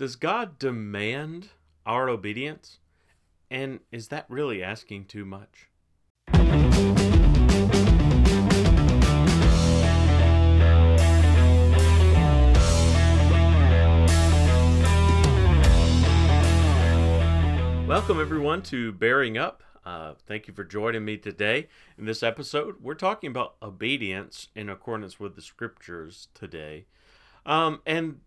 Does God demand our obedience? And is that really asking too much? Welcome, everyone, to Bearing Up. Uh, thank you for joining me today. In this episode, we're talking about obedience in accordance with the scriptures today. Um, and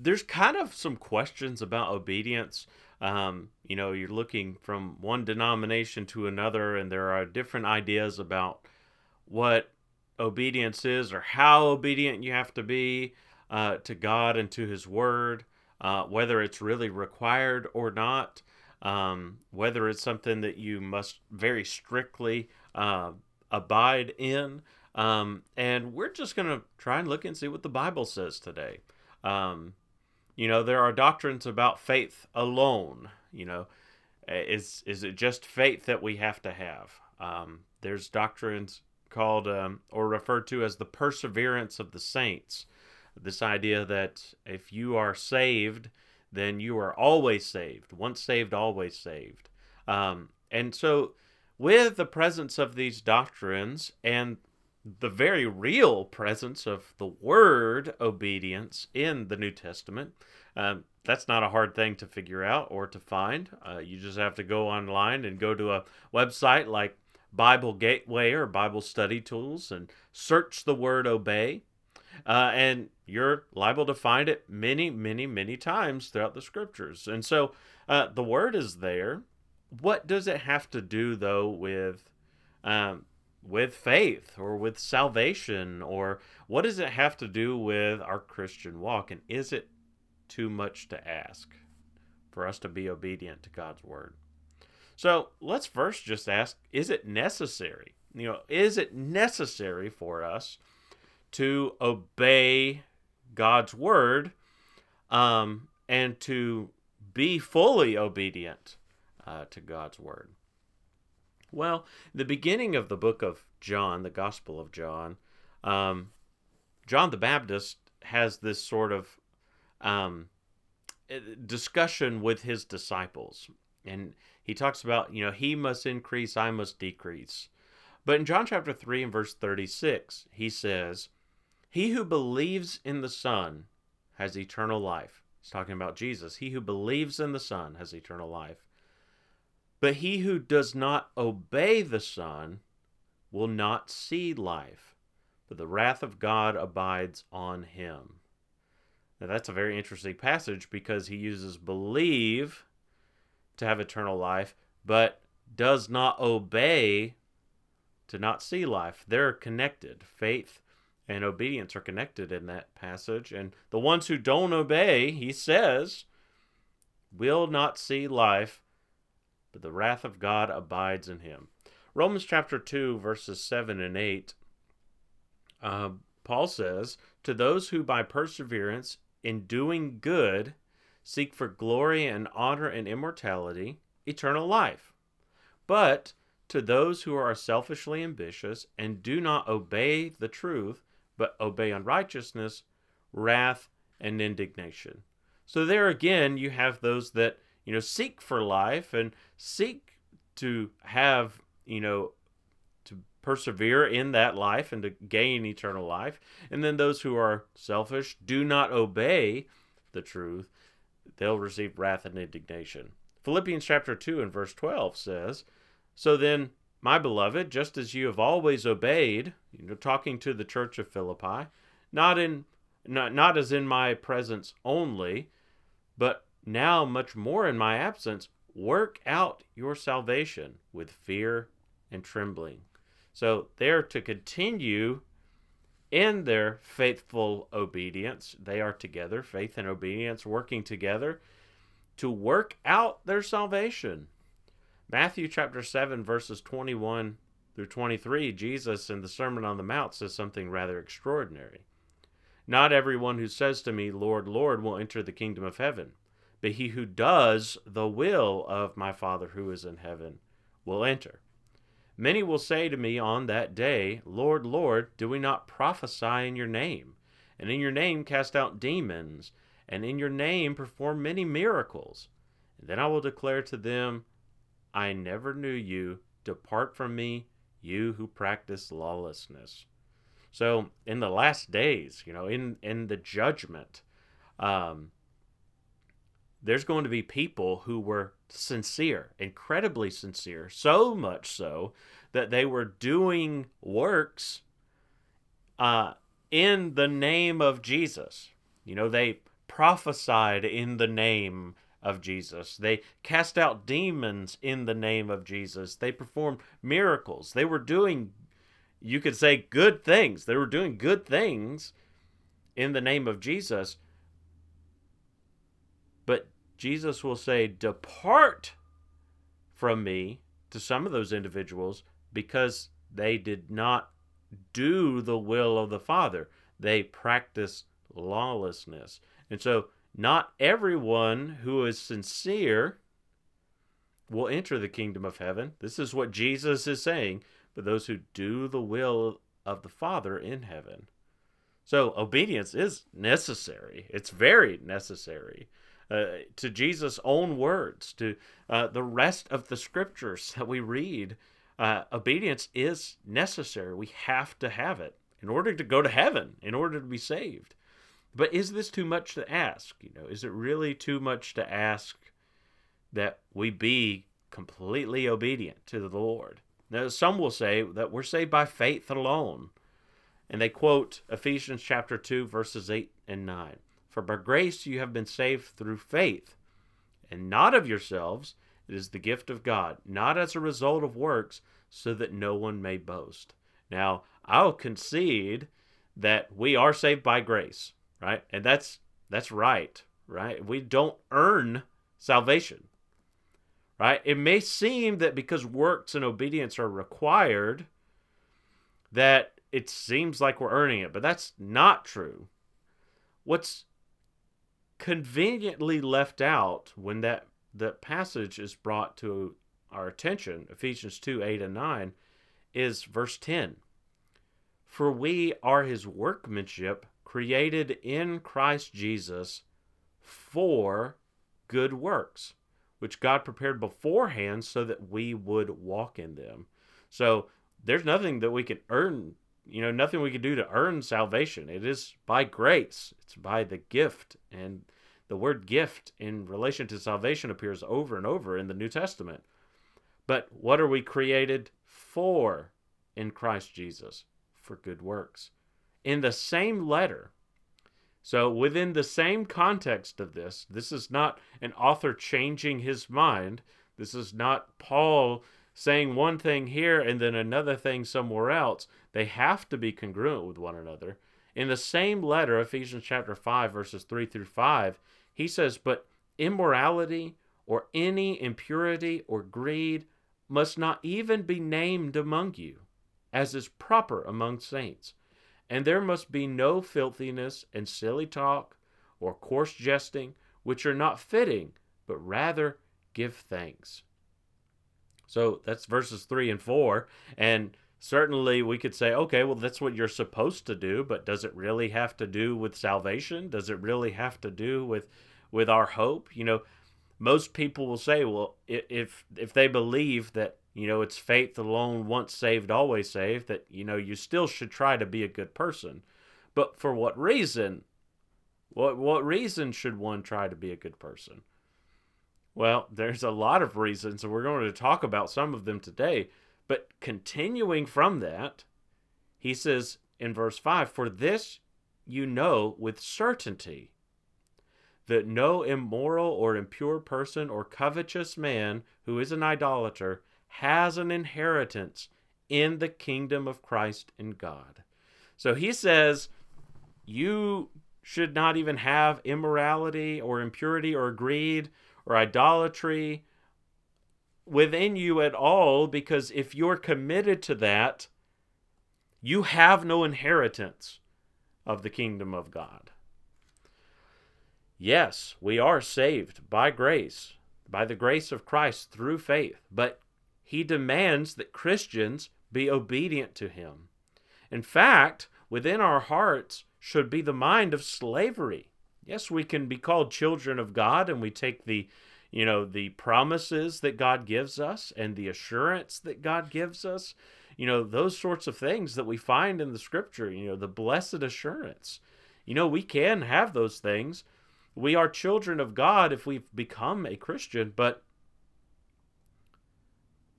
there's kind of some questions about obedience. Um, you know, you're looking from one denomination to another, and there are different ideas about what obedience is or how obedient you have to be uh, to God and to His Word, uh, whether it's really required or not um, whether it's something that you must very strictly uh, abide in. Um, and we're just going to try and look and see what the Bible says today. Um, you know, there are doctrines about faith alone. You know, is is it just faith that we have to have? Um, there's doctrines called um, or referred to as the perseverance of the saints. This idea that if you are saved, then you are always saved. Once saved, always saved. Um, and so, with the presence of these doctrines and the very real presence of the word obedience in the New Testament, um, that's not a hard thing to figure out or to find. Uh, you just have to go online and go to a website like Bible Gateway or Bible Study Tools and search the word obey. Uh, and you're liable to find it many, many, many times throughout the scriptures. And so uh, the word is there. What does it have to do, though, with um, with faith or with salvation, or what does it have to do with our Christian walk? And is it too much to ask for us to be obedient to God's word? So let's first just ask: Is it necessary? You know, is it necessary for us? to obey God's word um, and to be fully obedient uh, to God's word. Well, the beginning of the book of John, the Gospel of John, um, John the Baptist has this sort of um, discussion with his disciples. And he talks about, you know, he must increase, I must decrease. But in John chapter 3 and verse 36, he says, he who believes in the Son has eternal life. He's talking about Jesus. He who believes in the Son has eternal life. But he who does not obey the Son will not see life, but the wrath of God abides on him. Now, that's a very interesting passage because he uses believe to have eternal life, but does not obey to not see life. They're connected. Faith and obedience are connected in that passage. And the ones who don't obey, he says, will not see life, but the wrath of God abides in him. Romans chapter 2, verses 7 and 8, uh, Paul says, To those who by perseverance in doing good seek for glory and honor and immortality, eternal life. But to those who are selfishly ambitious and do not obey the truth, but obey unrighteousness, wrath, and indignation. So there again, you have those that, you know, seek for life and seek to have, you know, to persevere in that life and to gain eternal life. And then those who are selfish, do not obey the truth, they'll receive wrath and indignation. Philippians chapter 2 and verse 12 says, So then my beloved, just as you have always obeyed, you know, talking to the church of Philippi, not in not, not as in my presence only, but now much more in my absence, work out your salvation with fear and trembling. So they're to continue in their faithful obedience. They are together, faith and obedience working together to work out their salvation. Matthew chapter 7, verses 21 through 23, Jesus in the Sermon on the Mount says something rather extraordinary. Not everyone who says to me, Lord, Lord, will enter the kingdom of heaven, but he who does the will of my Father who is in heaven will enter. Many will say to me on that day, Lord, Lord, do we not prophesy in your name, and in your name cast out demons, and in your name perform many miracles. And then I will declare to them, I never knew you. Depart from me, you who practice lawlessness. So in the last days, you know, in in the judgment, um, there's going to be people who were sincere, incredibly sincere, so much so that they were doing works uh, in the name of Jesus. You know, they prophesied in the name of Jesus. They cast out demons in the name of Jesus. They performed miracles. They were doing, you could say, good things. They were doing good things in the name of Jesus. Jesus will say, Depart from me to some of those individuals because they did not do the will of the Father. They practice lawlessness. And so, not everyone who is sincere will enter the kingdom of heaven. This is what Jesus is saying, but those who do the will of the Father in heaven. So, obedience is necessary. It's very necessary. Uh, to Jesus' own words, to uh, the rest of the scriptures that we read, uh, obedience is necessary. We have to have it in order to go to heaven, in order to be saved. But is this too much to ask? You know, is it really too much to ask that we be completely obedient to the Lord? Now, some will say that we're saved by faith alone. And they quote Ephesians chapter 2, verses 8 and 9. For by grace you have been saved through faith, and not of yourselves. It is the gift of God, not as a result of works, so that no one may boast. Now, I'll concede that we are saved by grace right? And that's that's right, right? We don't earn salvation. Right? It may seem that because works and obedience are required that it seems like we're earning it, but that's not true. What's conveniently left out when that that passage is brought to our attention, Ephesians 2 8 and 9, is verse 10. For we are his workmanship, created in Christ Jesus for good works, which God prepared beforehand so that we would walk in them. So there's nothing that we can earn, you know, nothing we can do to earn salvation. It is by grace, it's by the gift. And the word gift in relation to salvation appears over and over in the New Testament. But what are we created for in Christ Jesus? For good works in the same letter. So, within the same context of this, this is not an author changing his mind. This is not Paul saying one thing here and then another thing somewhere else. They have to be congruent with one another. In the same letter, Ephesians chapter 5, verses 3 through 5, he says, But immorality or any impurity or greed must not even be named among you, as is proper among saints and there must be no filthiness and silly talk or coarse jesting, which are not fitting, but rather give thanks. So that's verses 3 and 4. And certainly we could say, okay, well, that's what you're supposed to do, but does it really have to do with salvation? Does it really have to do with, with our hope? You know, most people will say, well, if, if they believe that you know it's faith alone once saved always saved that you know you still should try to be a good person but for what reason what what reason should one try to be a good person well there's a lot of reasons and we're going to talk about some of them today but continuing from that he says in verse 5 for this you know with certainty that no immoral or impure person or covetous man who is an idolater has an inheritance in the kingdom of Christ and God. So he says, you should not even have immorality or impurity or greed or idolatry within you at all because if you're committed to that, you have no inheritance of the kingdom of God. Yes, we are saved by grace, by the grace of Christ through faith, but he demands that Christians be obedient to him. In fact, within our hearts should be the mind of slavery. Yes, we can be called children of God and we take the you know the promises that God gives us and the assurance that God gives us you know those sorts of things that we find in the scripture you know the blessed assurance. You know we can have those things. We are children of God if we've become a Christian but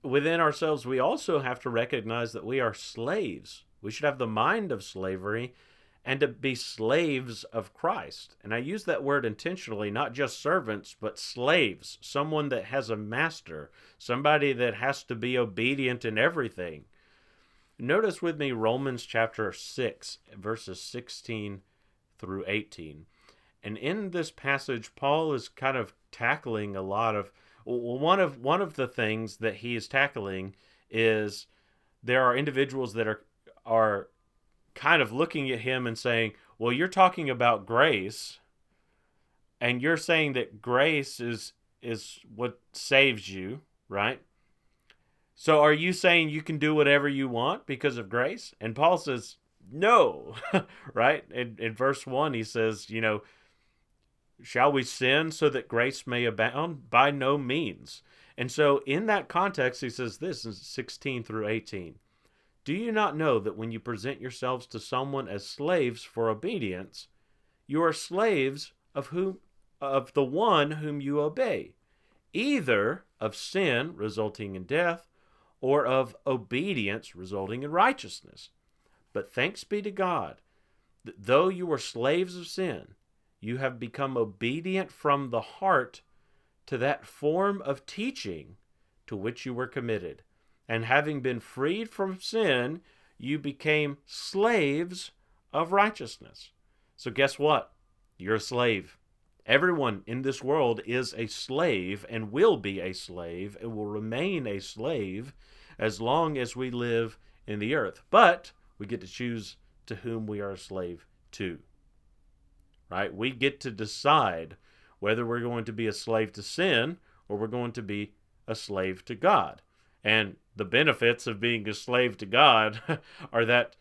within ourselves we also have to recognize that we are slaves. We should have the mind of slavery and to be slaves of Christ. And I use that word intentionally, not just servants, but slaves, someone that has a master, somebody that has to be obedient in everything. Notice with me Romans chapter 6, verses 16 through 18. And in this passage, Paul is kind of tackling a lot of one of one of the things that he is tackling is there are individuals that are are kind of looking at him and saying, Well, you're talking about grace, and you're saying that grace is is what saves you, right? So are you saying you can do whatever you want because of grace? And Paul says, No, right? In, in verse 1, he says, You know, shall we sin so that grace may abound? By no means. And so in that context, he says this in 16 through 18. Do you not know that when you present yourselves to someone as slaves for obedience, you are slaves of whom of the one whom you obey, either of sin resulting in death or of obedience resulting in righteousness. But thanks be to God that though you were slaves of sin, you have become obedient from the heart to that form of teaching to which you were committed and having been freed from sin, you became slaves of righteousness. So, guess what? You're a slave. Everyone in this world is a slave and will be a slave and will remain a slave as long as we live in the earth. But we get to choose to whom we are a slave to. Right? We get to decide whether we're going to be a slave to sin or we're going to be a slave to God. And the benefits of being a slave to God are that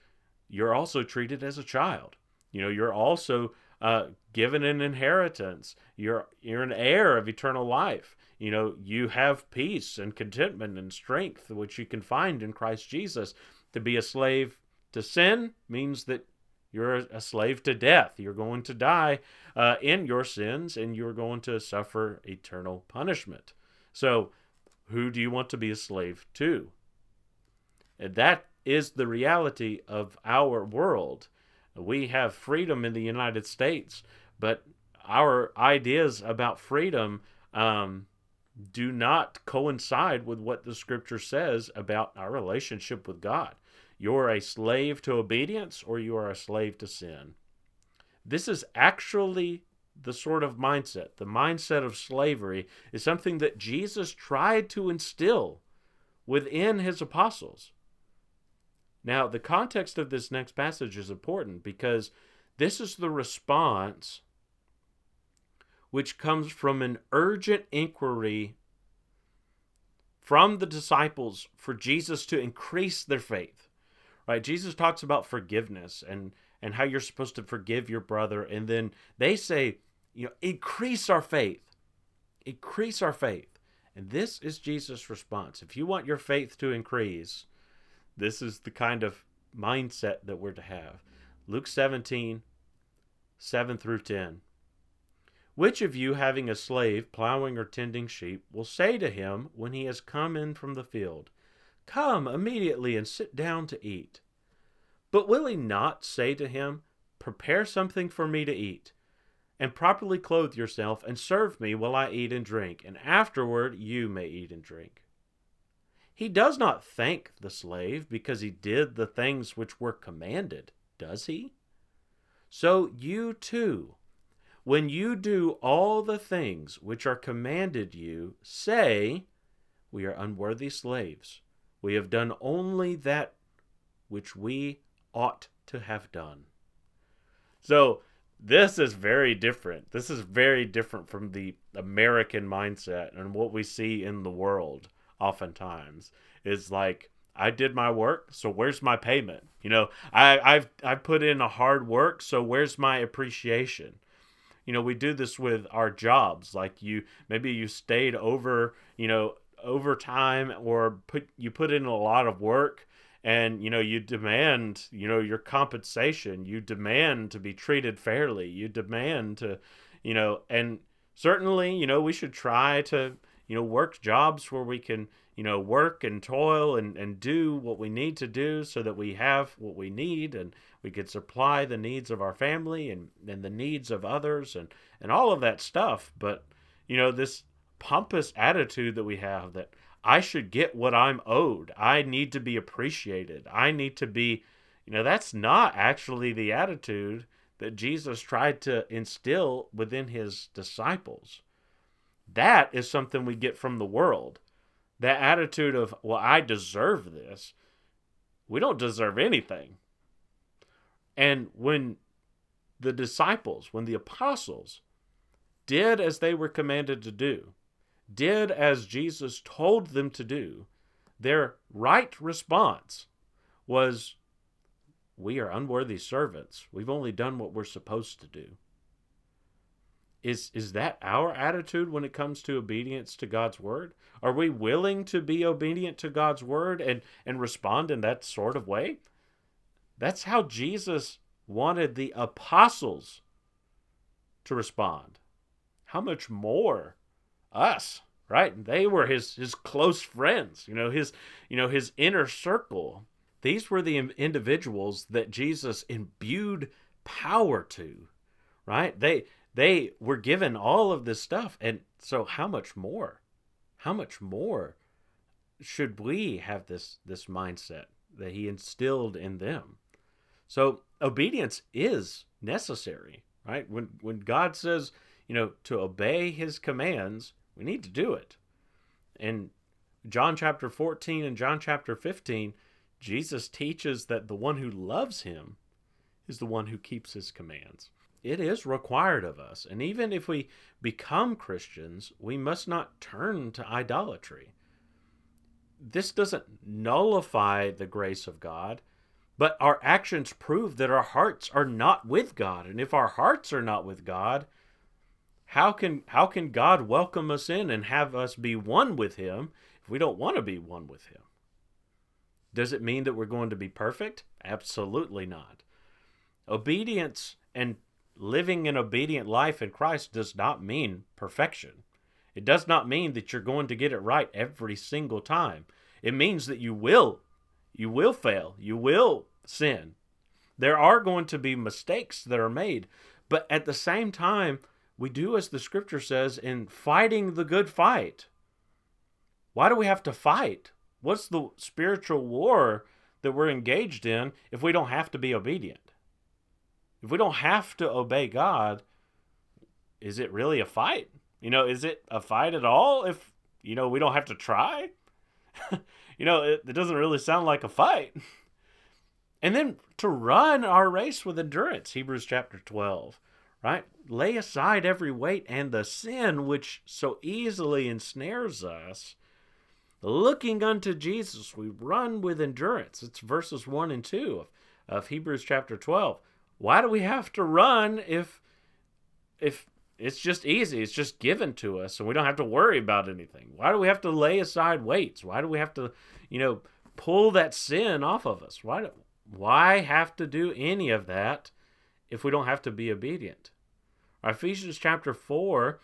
you're also treated as a child. You know, you're also uh, given an inheritance. You're you're an heir of eternal life. You know, you have peace and contentment and strength, which you can find in Christ Jesus. To be a slave to sin means that you're a slave to death. You're going to die uh, in your sins, and you're going to suffer eternal punishment. So who do you want to be a slave to? And that is the reality of our world. We have freedom in the United States, but our ideas about freedom um, do not coincide with what the scripture says about our relationship with God. You're a slave to obedience or you are a slave to sin. This is actually the sort of mindset, the mindset of slavery, is something that Jesus tried to instill within his apostles. Now, the context of this next passage is important because this is the response which comes from an urgent inquiry from the disciples for Jesus to increase their faith. Right? Jesus talks about forgiveness and and how you're supposed to forgive your brother and then they say you know, increase our faith. Increase our faith. And this is Jesus' response. If you want your faith to increase, this is the kind of mindset that we're to have. Luke 17, 7 through 10. Which of you, having a slave plowing or tending sheep, will say to him when he has come in from the field, Come immediately and sit down to eat? But will he not say to him, Prepare something for me to eat? And properly clothe yourself, and serve me while I eat and drink, and afterward you may eat and drink. He does not thank the slave because he did the things which were commanded, does he? So you too, when you do all the things which are commanded you, say, We are unworthy slaves. We have done only that which we ought to have done. So, this is very different. This is very different from the American mindset and what we see in the world oftentimes. Is like I did my work, so where's my payment? You know, I, I've I put in a hard work, so where's my appreciation? you know, we do this with our jobs. Like you, maybe you stayed over, you know, overtime or put you put in a lot of work and you know you demand you know your compensation. You demand to be treated fairly. You demand to you know and certainly you know we should try to you know work jobs where we can you know work and toil and and do what we need to do so that we have what we need and we can supply the needs of our family and and the needs of others and and all of that stuff. But you know this pompous attitude that we have that I should get what I'm owed. I need to be appreciated. I need to be, you know, that's not actually the attitude that Jesus tried to instill within his disciples. That is something we get from the world. That attitude of, well, I deserve this. We don't deserve anything. And when the disciples, when the apostles did as they were commanded to do, did as Jesus told them to do, their right response was, We are unworthy servants. We've only done what we're supposed to do. Is, is that our attitude when it comes to obedience to God's word? Are we willing to be obedient to God's word and, and respond in that sort of way? That's how Jesus wanted the apostles to respond. How much more us, right? They were his his close friends, you know, his you know his inner circle. These were the individuals that Jesus imbued power to, right? They they were given all of this stuff, and so how much more? How much more should we have this this mindset that he instilled in them? So obedience is necessary, right? When when God says, you know, to obey his commands, we need to do it. In John chapter 14 and John chapter 15, Jesus teaches that the one who loves him is the one who keeps his commands. It is required of us. And even if we become Christians, we must not turn to idolatry. This doesn't nullify the grace of God, but our actions prove that our hearts are not with God. And if our hearts are not with God, how can how can God welcome us in and have us be one with him if we don't want to be one with him? Does it mean that we're going to be perfect? Absolutely not. Obedience and living an obedient life in Christ does not mean perfection. It does not mean that you're going to get it right every single time. It means that you will you will fail. You will sin. There are going to be mistakes that are made, but at the same time, we do as the scripture says in fighting the good fight. Why do we have to fight? What's the spiritual war that we're engaged in if we don't have to be obedient? If we don't have to obey God, is it really a fight? You know, is it a fight at all if, you know, we don't have to try? you know, it, it doesn't really sound like a fight. and then to run our race with endurance, Hebrews chapter 12 right? Lay aside every weight and the sin which so easily ensnares us. Looking unto Jesus, we run with endurance. It's verses 1 and 2 of, of Hebrews chapter 12. Why do we have to run if if it's just easy, it's just given to us and we don't have to worry about anything? Why do we have to lay aside weights? Why do we have to, you know, pull that sin off of us? Why do, why have to do any of that if we don't have to be obedient. Ephesians chapter 4,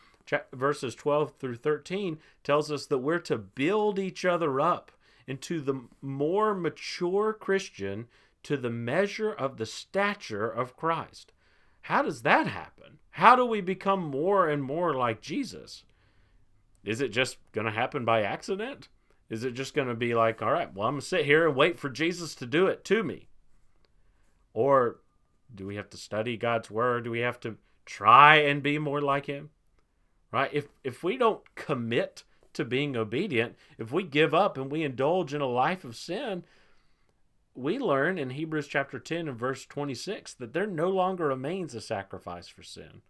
verses 12 through 13, tells us that we're to build each other up into the more mature Christian to the measure of the stature of Christ. How does that happen? How do we become more and more like Jesus? Is it just going to happen by accident? Is it just going to be like, all right, well, I'm going to sit here and wait for Jesus to do it to me? Or do we have to study God's word? Do we have to try and be more like him? Right? If if we don't commit to being obedient, if we give up and we indulge in a life of sin, we learn in Hebrews chapter 10 and verse 26 that there no longer remains a sacrifice for sin,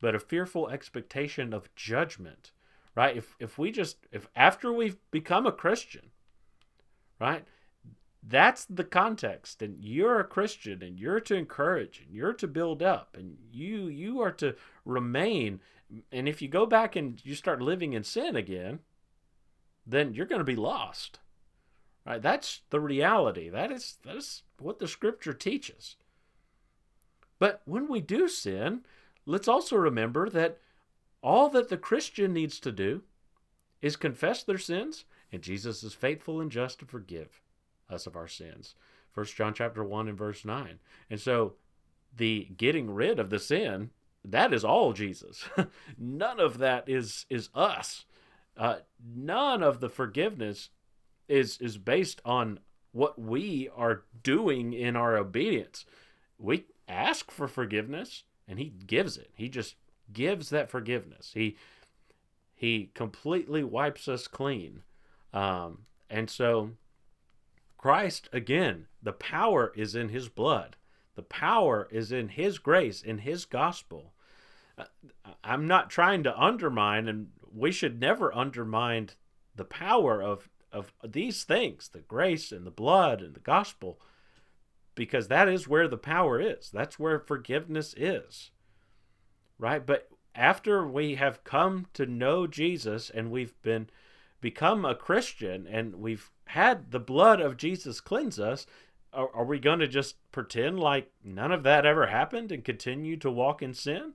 but a fearful expectation of judgment. Right? If if we just if after we've become a Christian, right? That's the context and you're a christian and you're to encourage and you're to build up and you you are to remain and if you go back and you start living in sin again then you're going to be lost right? That's the reality. That is that is what the scripture teaches. But when we do sin let's also remember that all that the christian needs to do is confess their sins and jesus is faithful and just to forgive us of our sins. First John chapter 1 and verse 9. And so the getting rid of the sin, that is all Jesus. none of that is is us. Uh, none of the forgiveness is is based on what we are doing in our obedience. We ask for forgiveness and he gives it. He just gives that forgiveness. He he completely wipes us clean. Um, and so Christ, again, the power is in his blood. The power is in his grace, in his gospel. Uh, I'm not trying to undermine, and we should never undermine the power of, of these things the grace and the blood and the gospel, because that is where the power is. That's where forgiveness is. Right? But after we have come to know Jesus and we've been become a Christian and we've had the blood of Jesus cleanse us, are, are we going to just pretend like none of that ever happened and continue to walk in sin?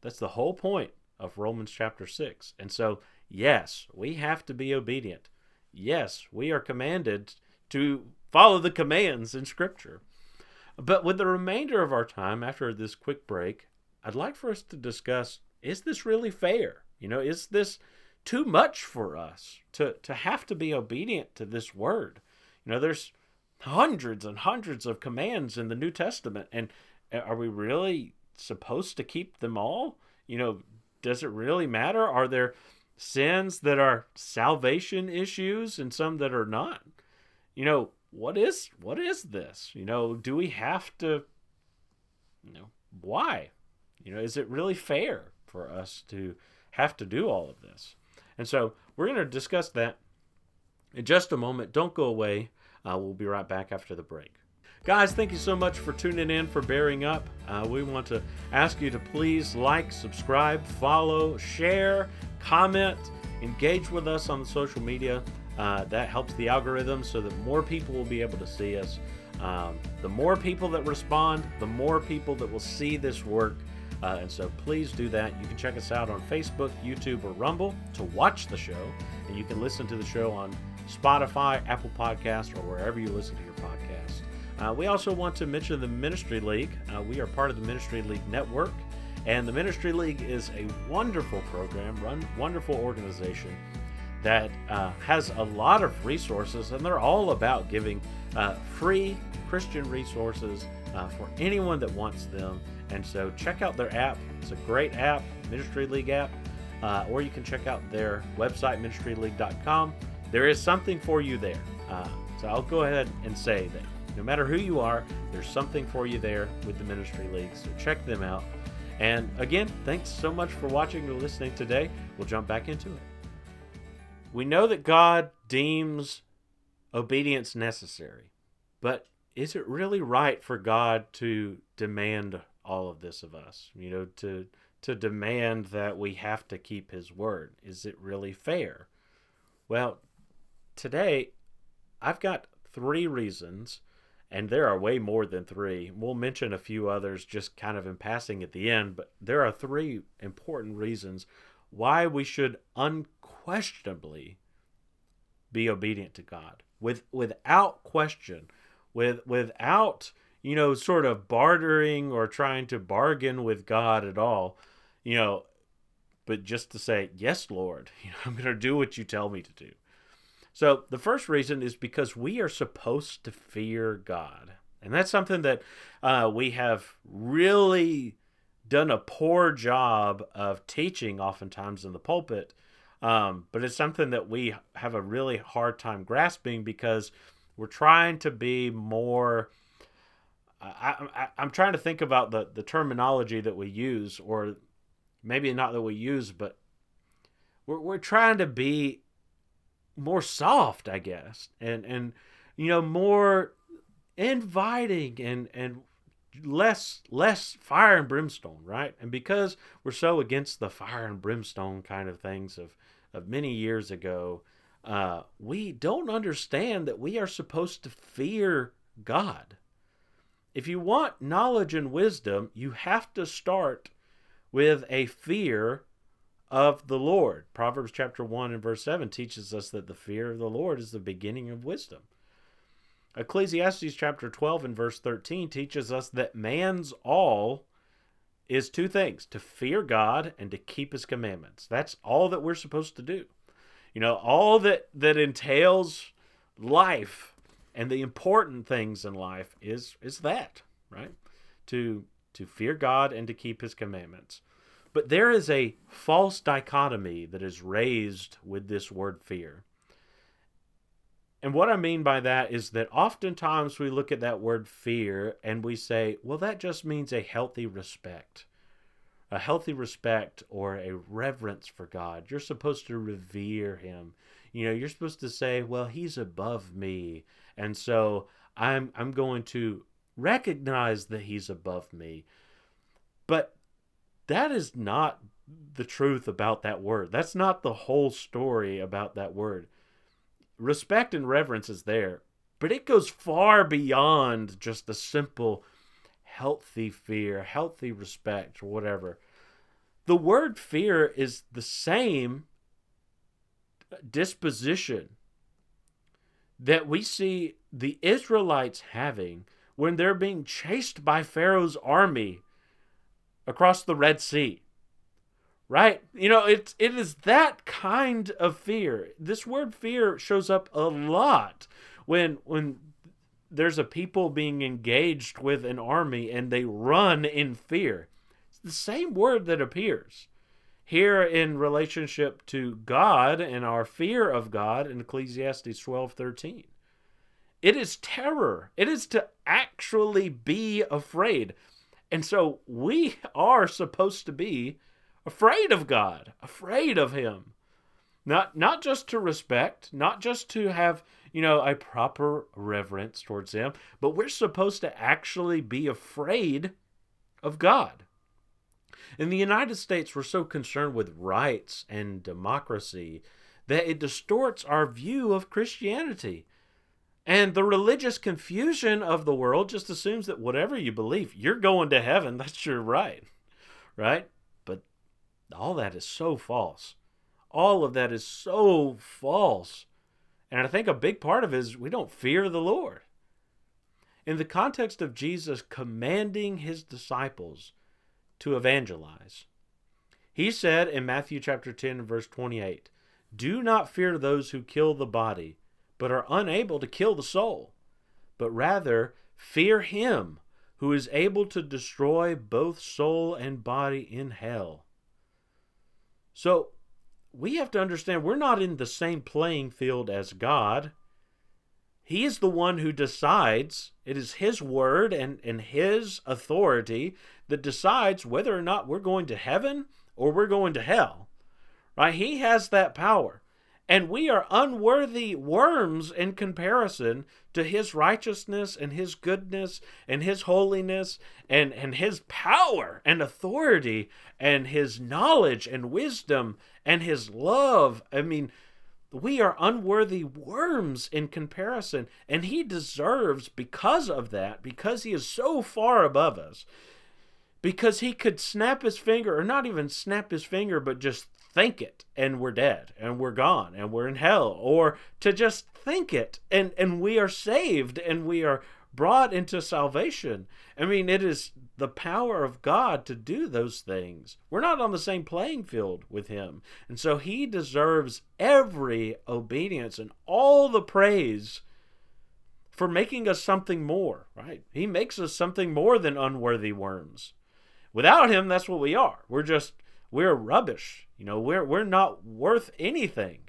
That's the whole point of Romans chapter 6. And so, yes, we have to be obedient. Yes, we are commanded to follow the commands in Scripture. But with the remainder of our time after this quick break, I'd like for us to discuss is this really fair? You know, is this too much for us to, to have to be obedient to this word. You know, there's hundreds and hundreds of commands in the New Testament, and uh, are we really supposed to keep them all? You know, does it really matter? Are there sins that are salvation issues and some that are not? You know, what is what is this? You know, do we have to you know, why? You know, is it really fair for us to have to do all of this? And so we're going to discuss that in just a moment. Don't go away. Uh, we'll be right back after the break. Guys, thank you so much for tuning in, for bearing up. Uh, we want to ask you to please like, subscribe, follow, share, comment, engage with us on the social media. Uh, that helps the algorithm so that more people will be able to see us. Um, the more people that respond, the more people that will see this work uh, and so please do that. You can check us out on Facebook, YouTube, or Rumble to watch the show. And you can listen to the show on Spotify, Apple Podcast, or wherever you listen to your podcast. Uh, we also want to mention the Ministry League. Uh, we are part of the Ministry League Network. And the Ministry League is a wonderful program, run wonderful organization that uh, has a lot of resources, and they're all about giving uh, free Christian resources uh, for anyone that wants them. And so check out their app. It's a great app, Ministry League app. Uh, or you can check out their website, ministryleague.com. There is something for you there. Uh, so I'll go ahead and say that no matter who you are, there's something for you there with the Ministry League. So check them out. And again, thanks so much for watching and listening today. We'll jump back into it. We know that God deems obedience necessary, but is it really right for God to demand all of this of us. You know, to to demand that we have to keep his word. Is it really fair? Well, today I've got three reasons, and there are way more than three. We'll mention a few others just kind of in passing at the end, but there are three important reasons why we should unquestionably be obedient to God. With without question, with without you know, sort of bartering or trying to bargain with God at all, you know, but just to say, yes, Lord, you know, I'm going to do what you tell me to do. So the first reason is because we are supposed to fear God. And that's something that uh, we have really done a poor job of teaching oftentimes in the pulpit. Um, but it's something that we have a really hard time grasping because we're trying to be more I, I, am trying to think about the, the terminology that we use, or maybe not that we use, but we're, we're trying to be more soft, I guess. And, and you know, more inviting and and less less fire and brimstone, right? And because we're so against the fire and brimstone kind of things of of many years ago, uh, we don't understand that we are supposed to fear God. If you want knowledge and wisdom, you have to start with a fear of the Lord. Proverbs chapter 1 and verse 7 teaches us that the fear of the Lord is the beginning of wisdom. Ecclesiastes chapter 12 and verse 13 teaches us that man's all is two things to fear God and to keep his commandments. That's all that we're supposed to do. You know, all that that entails life and the important things in life is is that, right? To to fear God and to keep his commandments. But there is a false dichotomy that is raised with this word fear. And what I mean by that is that oftentimes we look at that word fear and we say, well, that just means a healthy respect. A healthy respect or a reverence for God. You're supposed to revere Him. You know, you're supposed to say, well, He's above me. And so I'm, I'm going to recognize that He's above me. But that is not the truth about that word. That's not the whole story about that word respect and reverence is there, but it goes far beyond just the simple healthy fear, healthy respect, or whatever. The word fear is the same disposition that we see the Israelites having when they're being chased by Pharaoh's army across the Red Sea right? You know it's it is that kind of fear. This word fear shows up a lot when when there's a people being engaged with an army and they run in fear. It's the same word that appears here in relationship to god and our fear of god in ecclesiastes 12 13 it is terror it is to actually be afraid and so we are supposed to be afraid of God, afraid of him. Not not just to respect, not just to have, you know, a proper reverence towards him, but we're supposed to actually be afraid of God. In the United States, we're so concerned with rights and democracy that it distorts our view of Christianity. And the religious confusion of the world just assumes that whatever you believe, you're going to heaven. That's your right. Right? But all that is so false. All of that is so false. And I think a big part of it is we don't fear the Lord. In the context of Jesus commanding his disciples to evangelize, he said in Matthew chapter 10 verse 28, "Do not fear those who kill the body, but are unable to kill the soul, but rather fear him who is able to destroy both soul and body in hell." So we have to understand we're not in the same playing field as God. He is the one who decides. It is His word and, and His authority that decides whether or not we're going to heaven or we're going to hell. Right? He has that power. And we are unworthy worms in comparison to his righteousness and his goodness and his holiness and, and his power and authority and his knowledge and wisdom and his love. I mean, we are unworthy worms in comparison. And he deserves, because of that, because he is so far above us, because he could snap his finger, or not even snap his finger, but just think it and we're dead and we're gone and we're in hell or to just think it and and we are saved and we are brought into salvation i mean it is the power of god to do those things we're not on the same playing field with him and so he deserves every obedience and all the praise for making us something more right he makes us something more than unworthy worms without him that's what we are we're just we're rubbish. You know, we're we're not worth anything.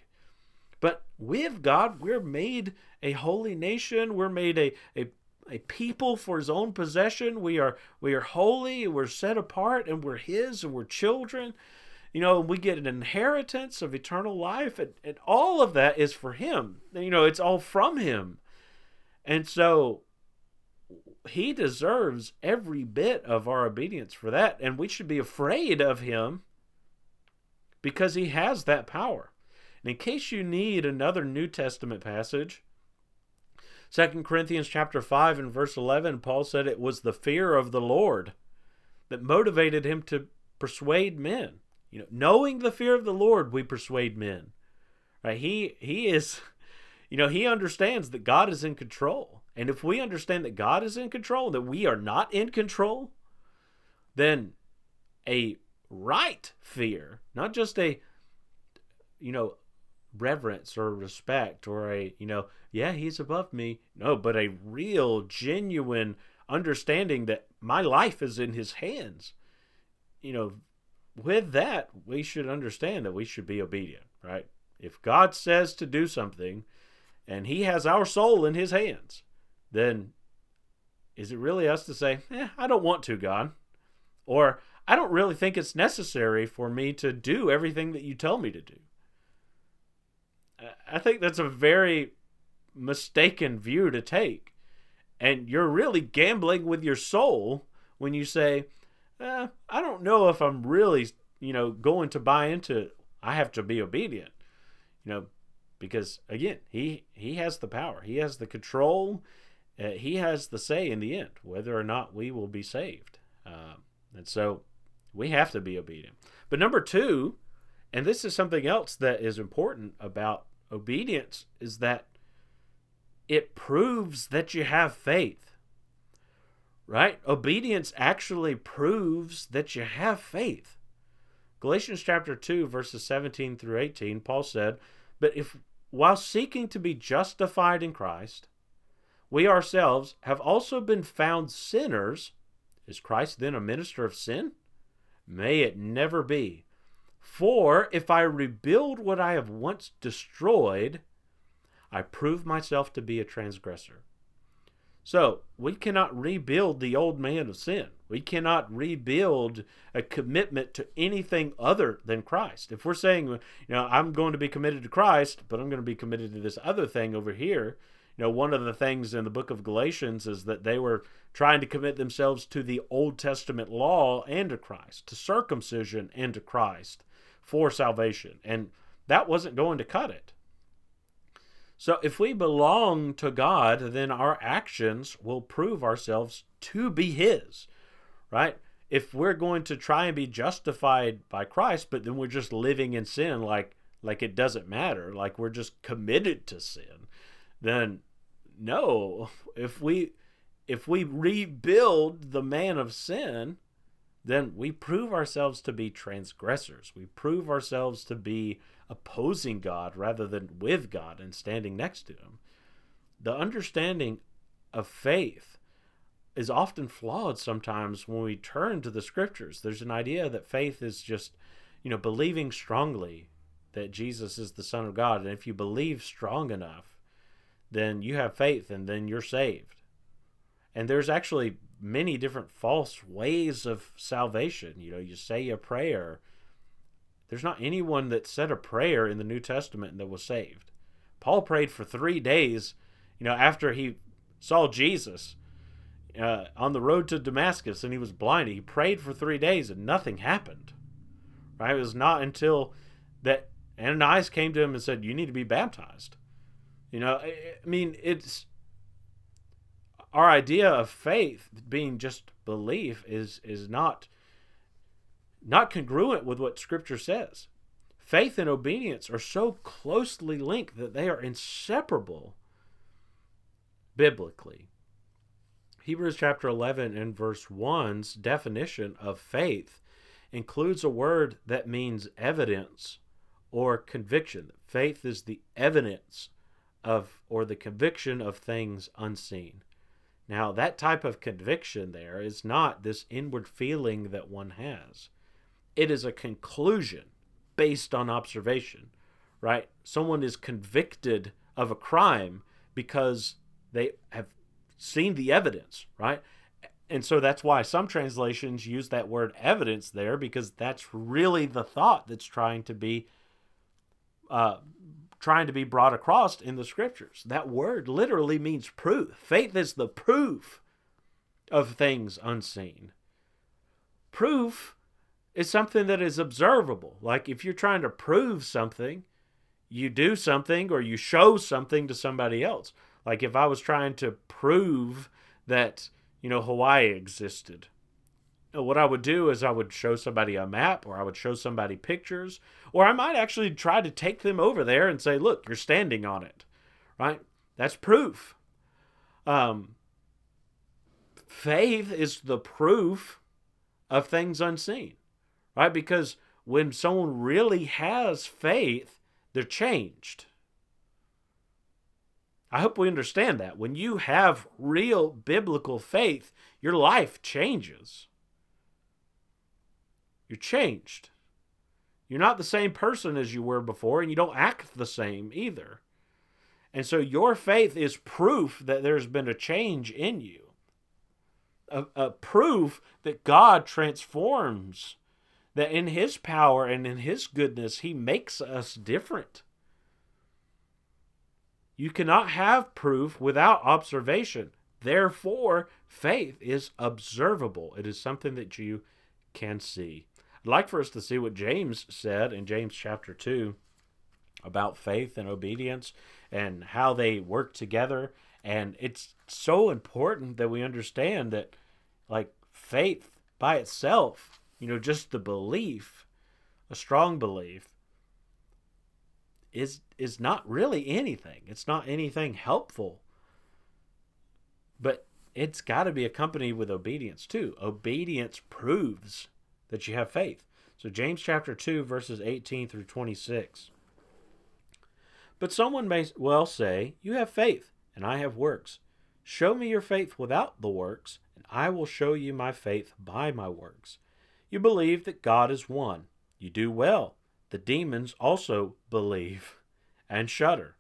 But with God, we're made a holy nation. We're made a, a, a people for his own possession. We are we are holy, we're set apart, and we're his, and we're children. You know, we get an inheritance of eternal life, and, and all of that is for him. You know, it's all from him. And so he deserves every bit of our obedience for that. And we should be afraid of him because he has that power. And in case you need another New Testament passage, 2 Corinthians chapter 5 and verse 11, Paul said it was the fear of the Lord that motivated him to persuade men. You know, knowing the fear of the Lord, we persuade men. Right? He he is you know, he understands that God is in control. And if we understand that God is in control, that we are not in control, then a right fear, not just a you know, reverence or respect or a, you know, yeah, he's above me. No, but a real, genuine understanding that my life is in his hands. You know, with that, we should understand that we should be obedient, right? If God says to do something and he has our soul in his hands, then is it really us to say, eh, I don't want to, God? Or I don't really think it's necessary for me to do everything that you tell me to do. I think that's a very mistaken view to take. And you're really gambling with your soul when you say, eh, I don't know if I'm really, you know, going to buy into I have to be obedient. You know, because again, he he has the power. He has the control. Uh, he has the say in the end whether or not we will be saved. Uh, and so we have to be obedient. But number 2, and this is something else that is important about obedience is that it proves that you have faith. Right? Obedience actually proves that you have faith. Galatians chapter 2, verses 17 through 18, Paul said, But if while seeking to be justified in Christ, we ourselves have also been found sinners, is Christ then a minister of sin? May it never be. For if I rebuild what I have once destroyed, I prove myself to be a transgressor. So, we cannot rebuild the old man of sin. We cannot rebuild a commitment to anything other than Christ. If we're saying, you know, I'm going to be committed to Christ, but I'm going to be committed to this other thing over here, you know, one of the things in the book of Galatians is that they were trying to commit themselves to the Old Testament law and to Christ, to circumcision and to Christ for salvation. And that wasn't going to cut it. So if we belong to God, then our actions will prove ourselves to be His, right? If we're going to try and be justified by Christ, but then we're just living in sin like like it doesn't matter, like we're just committed to sin, then no. If we if we rebuild the man of sin, then we prove ourselves to be transgressors. We prove ourselves to be opposing God rather than with God and standing next to Him. The understanding of faith is often flawed sometimes when we turn to the scriptures. There's an idea that faith is just, you know, believing strongly that Jesus is the Son of God. And if you believe strong enough, then you have faith and then you're saved. And there's actually many different false ways of salvation. You know, you say a prayer. There's not anyone that said a prayer in the New Testament that was saved. Paul prayed for three days, you know, after he saw Jesus uh, on the road to Damascus and he was blind. He prayed for three days and nothing happened. Right? It was not until that Ananias came to him and said, You need to be baptized. You know, I mean, it's our idea of faith being just belief is is not not congruent with what scripture says. Faith and obedience are so closely linked that they are inseparable biblically. Hebrews chapter 11 and verse 1's definition of faith includes a word that means evidence or conviction. Faith is the evidence of or the conviction of things unseen now, that type of conviction there is not this inward feeling that one has. It is a conclusion based on observation, right? Someone is convicted of a crime because they have seen the evidence, right? And so that's why some translations use that word evidence there because that's really the thought that's trying to be uh, trying to be brought across in the scriptures. That word literally means proof. Faith is the proof of things unseen. Proof is something that is observable. Like if you're trying to prove something, you do something or you show something to somebody else. Like if I was trying to prove that, you know, Hawaii existed, what I would do is I would show somebody a map or I would show somebody pictures or I might actually try to take them over there and say, look, you're standing on it, right? That's proof. Um, faith is the proof of things unseen, right? Because when someone really has faith, they're changed. I hope we understand that. When you have real biblical faith, your life changes. You're changed. You're not the same person as you were before, and you don't act the same either. And so your faith is proof that there's been a change in you, a, a proof that God transforms, that in His power and in His goodness, He makes us different. You cannot have proof without observation. Therefore, faith is observable. It is something that you can see. I'd like for us to see what James said in James chapter 2 about faith and obedience and how they work together. And it's so important that we understand that, like, faith by itself, you know, just the belief, a strong belief, is is not really anything. It's not anything helpful. But it's got to be accompanied with obedience too. Obedience proves that you have faith. So, James chapter 2, verses 18 through 26. But someone may well say, You have faith, and I have works. Show me your faith without the works, and I will show you my faith by my works. You believe that God is one. You do well. The demons also believe and shudder.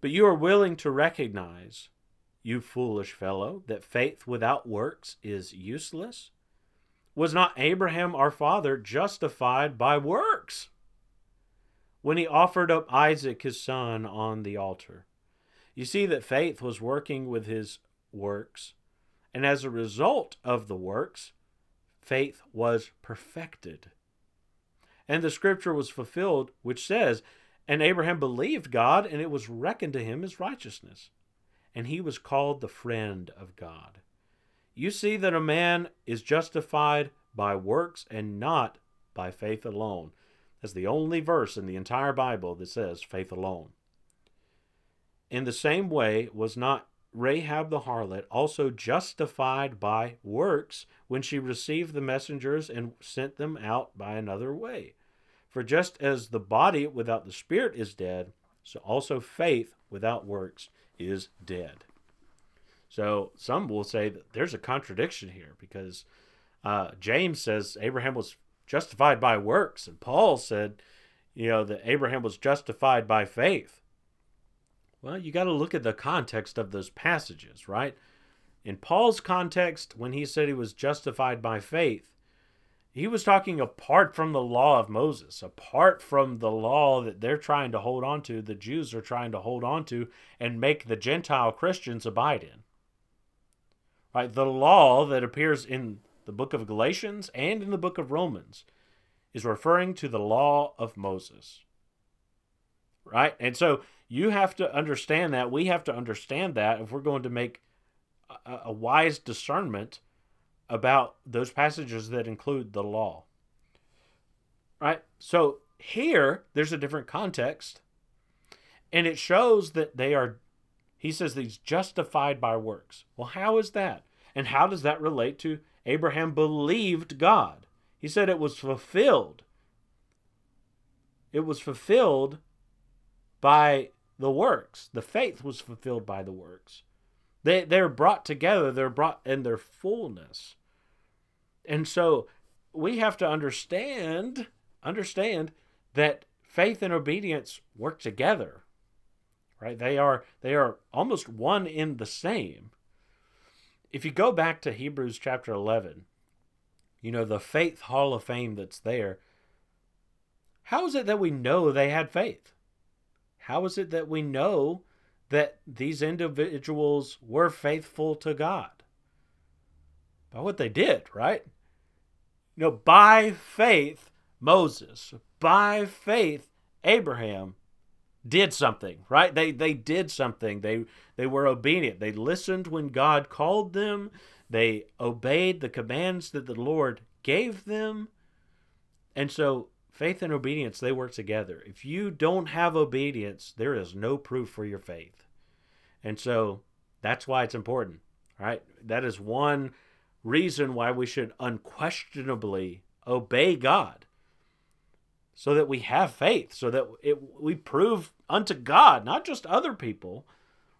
But you are willing to recognize, you foolish fellow, that faith without works is useless? Was not Abraham our father justified by works when he offered up Isaac his son on the altar? You see that faith was working with his works, and as a result of the works, faith was perfected. And the scripture was fulfilled, which says, And Abraham believed God, and it was reckoned to him as righteousness. And he was called the friend of God you see that a man is justified by works and not by faith alone. That's the only verse in the entire Bible that says faith alone. In the same way, was not Rahab the harlot also justified by works when she received the messengers and sent them out by another way? For just as the body without the spirit is dead, so also faith without works is dead. So some will say that there's a contradiction here because uh, James says Abraham was justified by works, and Paul said, you know, that Abraham was justified by faith. Well, you got to look at the context of those passages, right? In Paul's context, when he said he was justified by faith, he was talking apart from the law of Moses, apart from the law that they're trying to hold on to, the Jews are trying to hold on to, and make the Gentile Christians abide in. Right? The law that appears in the book of Galatians and in the book of Romans is referring to the law of Moses. Right? And so you have to understand that. We have to understand that if we're going to make a, a wise discernment about those passages that include the law. Right? So here, there's a different context. And it shows that they are he says that he's justified by works. Well, how is that? And how does that relate to Abraham believed God? He said it was fulfilled. It was fulfilled by the works. The faith was fulfilled by the works. They they're brought together, they're brought in their fullness. And so we have to understand understand that faith and obedience work together right? They are they are almost one in the same. If you go back to Hebrews chapter 11, you know, the faith hall of fame that's there, how is it that we know they had faith? how is it that we know that these individuals were faithful to God? By what they did, right? You know, by faith, Moses, by faith, Abraham did something, right? They they did something. They they were obedient. They listened when God called them. They obeyed the commands that the Lord gave them. And so faith and obedience they work together. If you don't have obedience, there is no proof for your faith. And so that's why it's important, right? That is one reason why we should unquestionably obey God so that we have faith, so that it, we prove unto God, not just other people,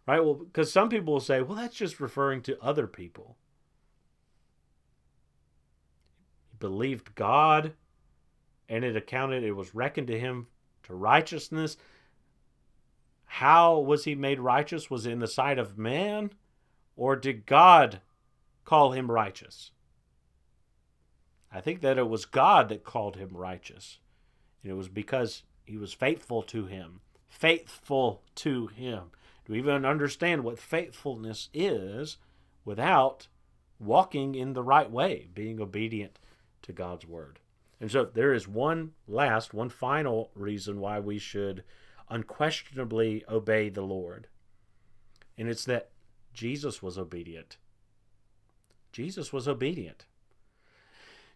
right? Well, because some people will say, well, that's just referring to other people. He believed God, and it accounted, it was reckoned to him to righteousness. How was he made righteous? Was in the sight of man, or did God call him righteous? I think that it was God that called him righteous. And it was because he was faithful to him. Faithful to him. Do we even understand what faithfulness is without walking in the right way, being obedient to God's word? And so there is one last, one final reason why we should unquestionably obey the Lord. And it's that Jesus was obedient. Jesus was obedient.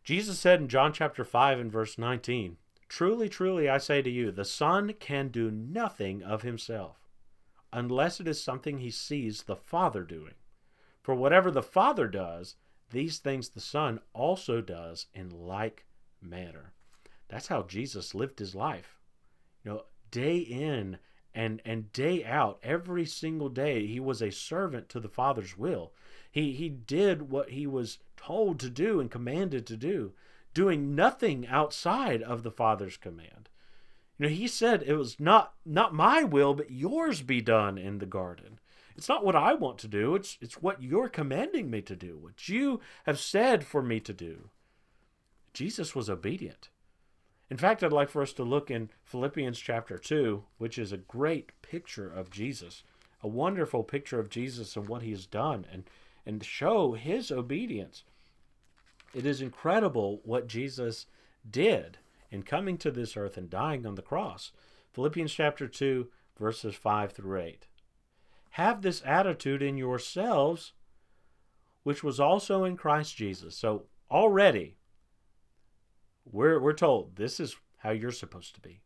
Jesus said in John chapter 5 and verse 19, Truly, truly, I say to you, the Son can do nothing of himself, unless it is something he sees the Father doing. For whatever the Father does, these things the Son also does in like manner. That's how Jesus lived his life. You know, day in and and day out, every single day, he was a servant to the Father's will. He he did what he was told to do and commanded to do doing nothing outside of the Father's command. You know, he said it was not not my will, but yours be done in the garden. It's not what I want to do, it's it's what you're commanding me to do, what you have said for me to do. Jesus was obedient. In fact, I'd like for us to look in Philippians chapter 2, which is a great picture of Jesus, a wonderful picture of Jesus and what he has done and and show his obedience. It is incredible what Jesus did in coming to this earth and dying on the cross. Philippians chapter 2, verses 5 through 8. Have this attitude in yourselves, which was also in Christ Jesus. So already, we're, we're told this is how you're supposed to be.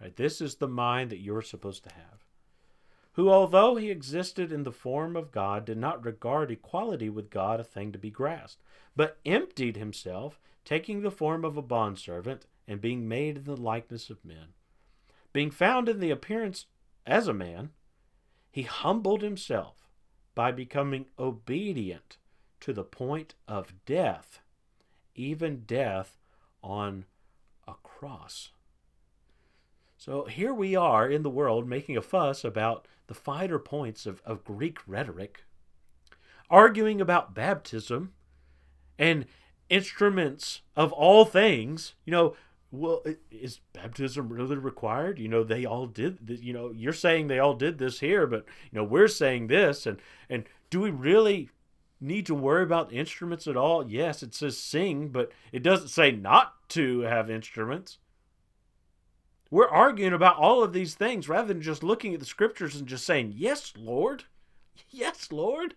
Right? This is the mind that you're supposed to have who, although he existed in the form of God, did not regard equality with God a thing to be grasped, but emptied himself, taking the form of a bondservant, and being made in the likeness of men. Being found in the appearance as a man, he humbled himself by becoming obedient to the point of death, even death on a cross. So here we are in the world making a fuss about the finer points of, of Greek rhetoric, arguing about baptism and instruments of all things. You know, well, is baptism really required? You know, they all did. You know, you're saying they all did this here, but you know, we're saying this, and and do we really need to worry about instruments at all? Yes, it says sing, but it doesn't say not to have instruments. We're arguing about all of these things rather than just looking at the scriptures and just saying, Yes, Lord. Yes, Lord.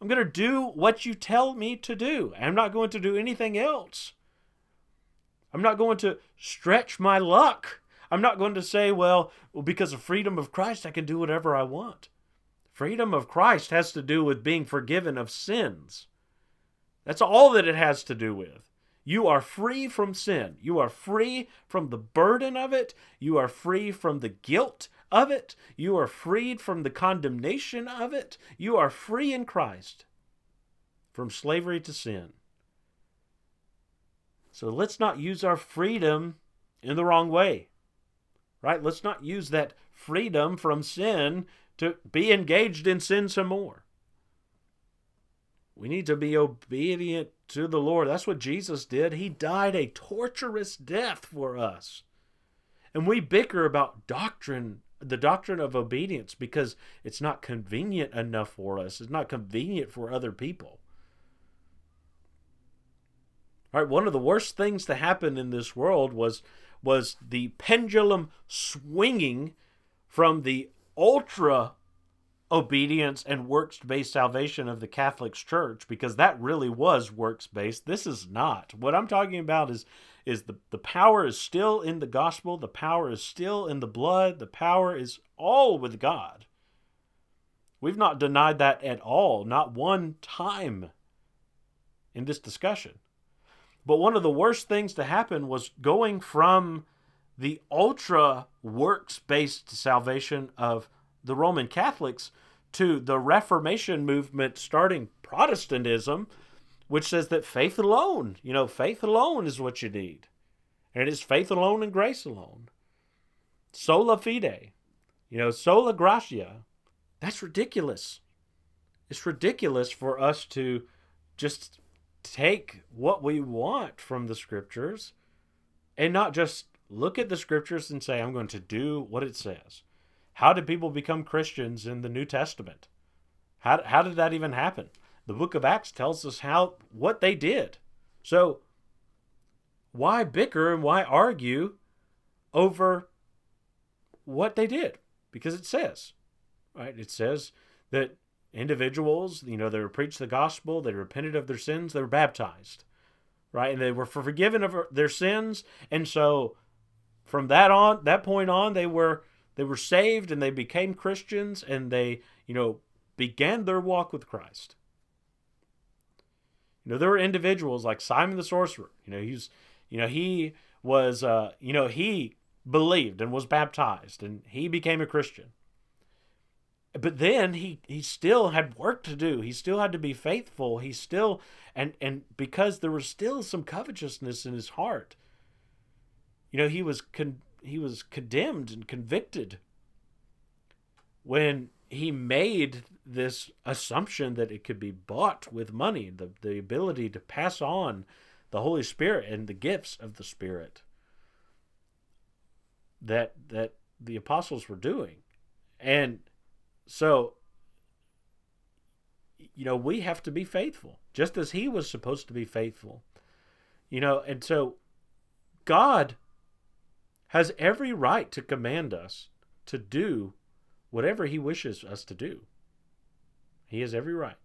I'm going to do what you tell me to do. I'm not going to do anything else. I'm not going to stretch my luck. I'm not going to say, well, because of freedom of Christ, I can do whatever I want. Freedom of Christ has to do with being forgiven of sins. That's all that it has to do with. You are free from sin. You are free from the burden of it. You are free from the guilt of it. You are freed from the condemnation of it. You are free in Christ from slavery to sin. So let's not use our freedom in the wrong way. Right? Let's not use that freedom from sin to be engaged in sin some more. We need to be obedient to the Lord. That's what Jesus did. He died a torturous death for us. And we bicker about doctrine the doctrine of obedience because it's not convenient enough for us. It's not convenient for other people. All right, one of the worst things to happen in this world was was the pendulum swinging from the ultra obedience and works based salvation of the Catholic Church because that really was works based. This is not. What I'm talking about is is the, the power is still in the gospel, the power is still in the blood, the power is all with God. We've not denied that at all, not one time in this discussion. But one of the worst things to happen was going from the ultra works based salvation of the Roman Catholics to the Reformation movement starting Protestantism, which says that faith alone, you know, faith alone is what you need. And it is faith alone and grace alone. Sola fide, you know, sola gratia. That's ridiculous. It's ridiculous for us to just take what we want from the scriptures and not just look at the scriptures and say, I'm going to do what it says. How did people become Christians in the New Testament? How, how did that even happen? The book of Acts tells us how what they did. So why bicker and why argue over what they did? Because it says, right? It says that individuals, you know, they were preached the gospel, they repented of their sins, they were baptized, right? And they were forgiven of their sins. And so from that on, that point on, they were they were saved and they became Christians and they, you know, began their walk with Christ. You know, there were individuals like Simon the sorcerer. You know, he's, you know, he was, uh, you know, he believed and was baptized and he became a Christian but then he he still had work to do he still had to be faithful he still and and because there was still some covetousness in his heart you know he was con, he was condemned and convicted when he made this assumption that it could be bought with money the the ability to pass on the holy spirit and the gifts of the spirit that that the apostles were doing and so, you know, we have to be faithful, just as he was supposed to be faithful. You know, and so God has every right to command us to do whatever he wishes us to do. He has every right.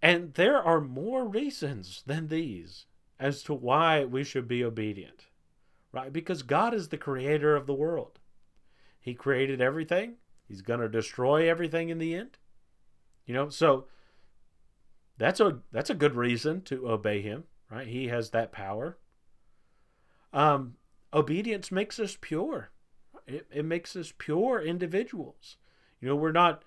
And there are more reasons than these as to why we should be obedient, right? Because God is the creator of the world. He created everything. He's going to destroy everything in the end. You know, so that's a that's a good reason to obey him, right? He has that power. Um, obedience makes us pure. It, it makes us pure individuals. You know, we're not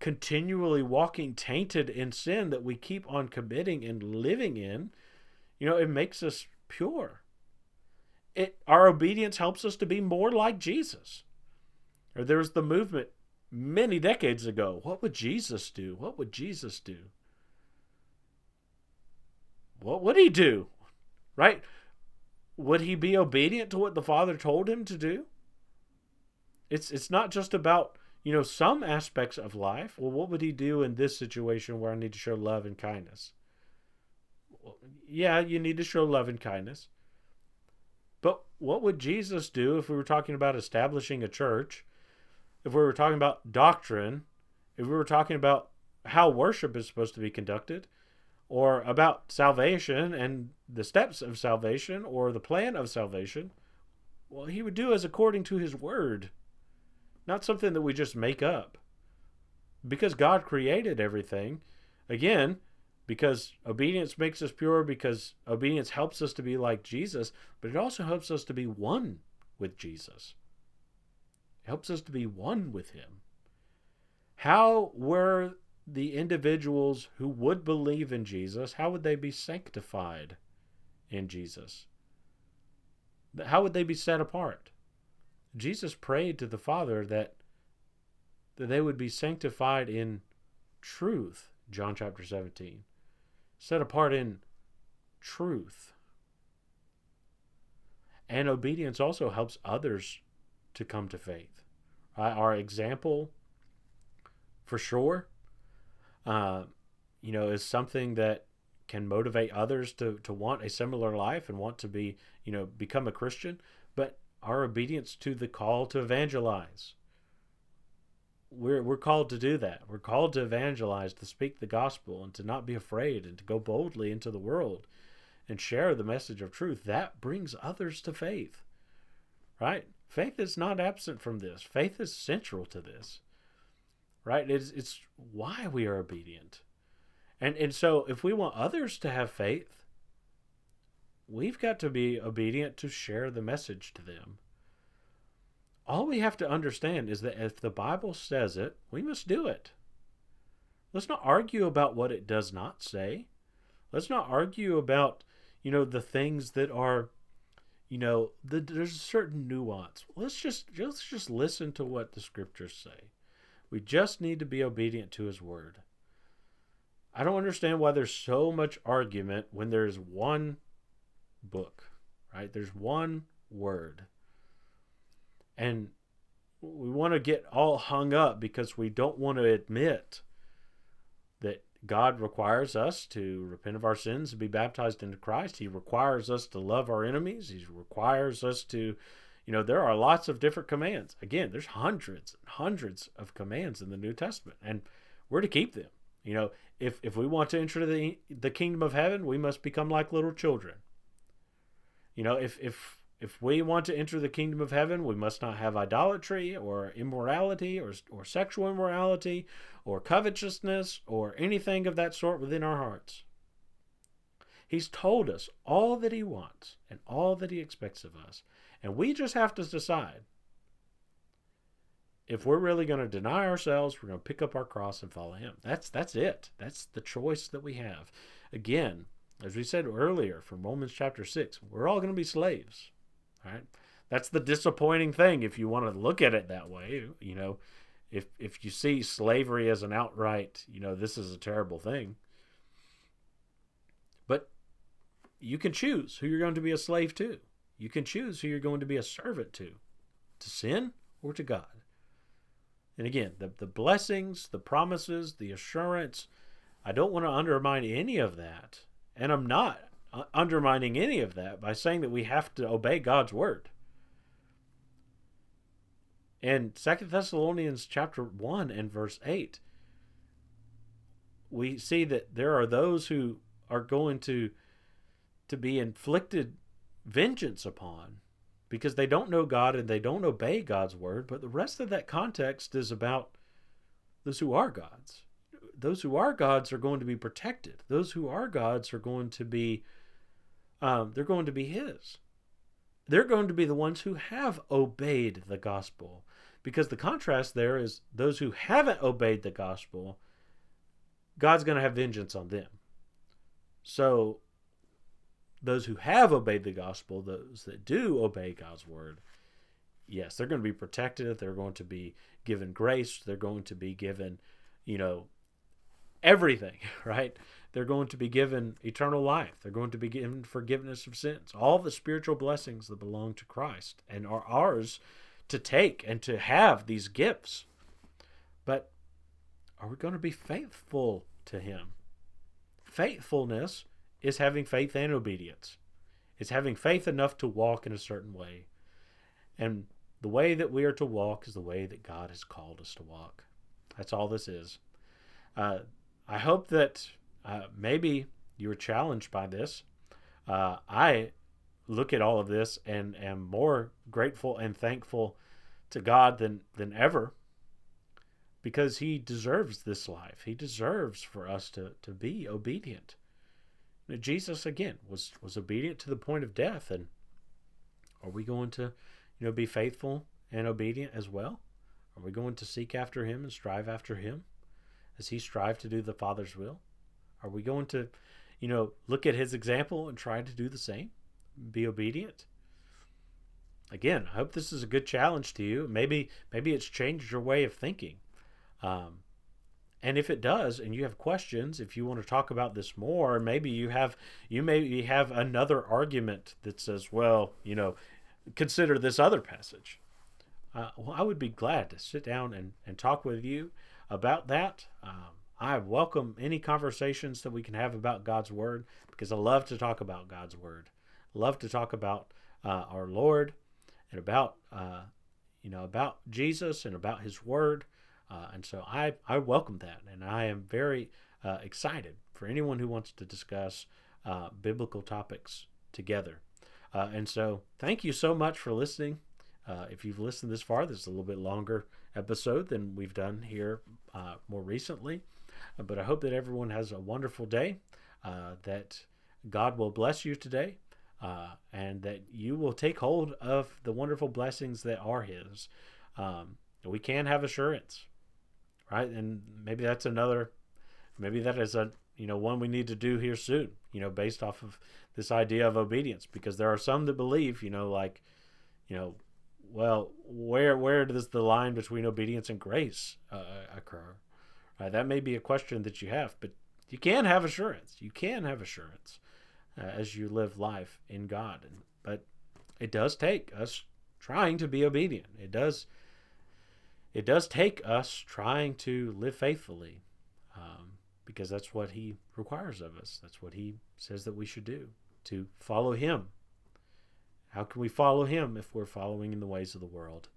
continually walking tainted in sin that we keep on committing and living in. You know, it makes us pure. It our obedience helps us to be more like Jesus. Or there was the movement many decades ago. What would Jesus do? What would Jesus do? What would he do? Right? Would he be obedient to what the Father told him to do? It's it's not just about, you know, some aspects of life. Well, what would he do in this situation where I need to show love and kindness? Yeah, you need to show love and kindness. But what would Jesus do if we were talking about establishing a church if we were talking about doctrine, if we were talking about how worship is supposed to be conducted, or about salvation and the steps of salvation or the plan of salvation, well, he would do as according to his word, not something that we just make up. Because God created everything, again, because obedience makes us pure, because obedience helps us to be like Jesus, but it also helps us to be one with Jesus helps us to be one with Him. How were the individuals who would believe in Jesus, how would they be sanctified in Jesus? How would they be set apart? Jesus prayed to the Father that, that they would be sanctified in truth, John chapter 17. Set apart in truth. And obedience also helps others to come to faith. Our example, for sure, uh, you know, is something that can motivate others to, to want a similar life and want to be, you know, become a Christian. But our obedience to the call to evangelize, we're, we're called to do that. We're called to evangelize, to speak the gospel, and to not be afraid, and to go boldly into the world and share the message of truth. That brings others to faith, right? Faith is not absent from this. Faith is central to this, right? It's, it's why we are obedient. And, and so if we want others to have faith, we've got to be obedient to share the message to them all we have to understand is that if the Bible says it, we must do it. Let's not argue about what it does not say. Let's not argue about, you know, the things that are, you know, the, there's a certain nuance. Let's just let's just listen to what the scriptures say. We just need to be obedient to His word. I don't understand why there's so much argument when there's one book, right? There's one word. And we want to get all hung up because we don't want to admit that God requires us to repent of our sins and be baptized into Christ. He requires us to love our enemies. He requires us to, you know, there are lots of different commands. Again, there's hundreds and hundreds of commands in the New Testament, and we're to keep them. You know, if if we want to enter the the kingdom of heaven, we must become like little children. You know, if if if we want to enter the kingdom of heaven, we must not have idolatry or immorality or, or sexual immorality or covetousness or anything of that sort within our hearts. He's told us all that He wants and all that He expects of us. And we just have to decide if we're really going to deny ourselves, we're going to pick up our cross and follow Him. That's, that's it. That's the choice that we have. Again, as we said earlier from Romans chapter 6, we're all going to be slaves. Right? That's the disappointing thing if you want to look at it that way. You know, if if you see slavery as an outright, you know, this is a terrible thing. But you can choose who you're going to be a slave to. You can choose who you're going to be a servant to, to sin or to God. And again, the, the blessings, the promises, the assurance, I don't want to undermine any of that. And I'm not uh, undermining any of that by saying that we have to obey God's word. In Second Thessalonians chapter 1 and verse 8, we see that there are those who are going to to be inflicted vengeance upon because they don't know God and they don't obey God's word, but the rest of that context is about those who are God's. Those who are God's are going to be protected. Those who are God's are going to be um, they're going to be his. They're going to be the ones who have obeyed the gospel. Because the contrast there is those who haven't obeyed the gospel, God's going to have vengeance on them. So, those who have obeyed the gospel, those that do obey God's word, yes, they're going to be protected. They're going to be given grace. They're going to be given, you know, everything, right? They're going to be given eternal life. They're going to be given forgiveness of sins. All the spiritual blessings that belong to Christ and are ours to take and to have these gifts. But are we going to be faithful to Him? Faithfulness is having faith and obedience. It's having faith enough to walk in a certain way. And the way that we are to walk is the way that God has called us to walk. That's all this is. Uh, I hope that uh, maybe you were challenged by this. Uh, I look at all of this and am more grateful and thankful to God than than ever because he deserves this life. He deserves for us to to be obedient. Jesus again was was obedient to the point of death and are we going to you know be faithful and obedient as well? Are we going to seek after him and strive after him as he strived to do the Father's will? Are we going to, you know, look at his example and try to do the same? Be obedient? Again, I hope this is a good challenge to you. Maybe maybe it's changed your way of thinking. Um, and if it does, and you have questions, if you want to talk about this more, maybe you have you maybe have another argument that says, well, you know, consider this other passage. uh, well, I would be glad to sit down and, and talk with you about that. Um, I welcome any conversations that we can have about God's Word because I love to talk about God's Word. love to talk about uh, our Lord and about uh, you know about Jesus and about His Word. Uh, and so I, I welcome that, and I am very uh, excited for anyone who wants to discuss uh, biblical topics together. Uh, and so, thank you so much for listening. Uh, if you've listened this far, this is a little bit longer episode than we've done here uh, more recently. But I hope that everyone has a wonderful day, that God will bless you today, and that you will take hold of the wonderful blessings that are His. Um, we can have assurance, right? And maybe that's another, maybe that is a you know one we need to do here soon. You know, based off of this idea of obedience, because there are some that believe, you know, like, you know, well, where where does the line between obedience and grace uh, occur? Right, that may be a question that you have, but you can have assurance. You can have assurance uh, as you live life in God, and, but it does take us trying to be obedient. It does. It does take us trying to live faithfully, um, because that's what He requires of us. That's what He says that we should do to follow Him how can we follow him if we're following in the ways of the world?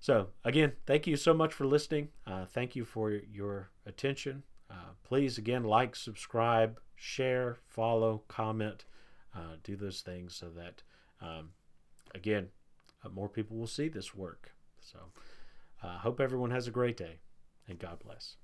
So, again, thank you so much for listening. Uh, thank you for your attention. Uh, please, again, like, subscribe, share, follow, comment, uh, do those things so that, um, again, uh, more people will see this work. So, uh, hope everyone has a great day and God bless.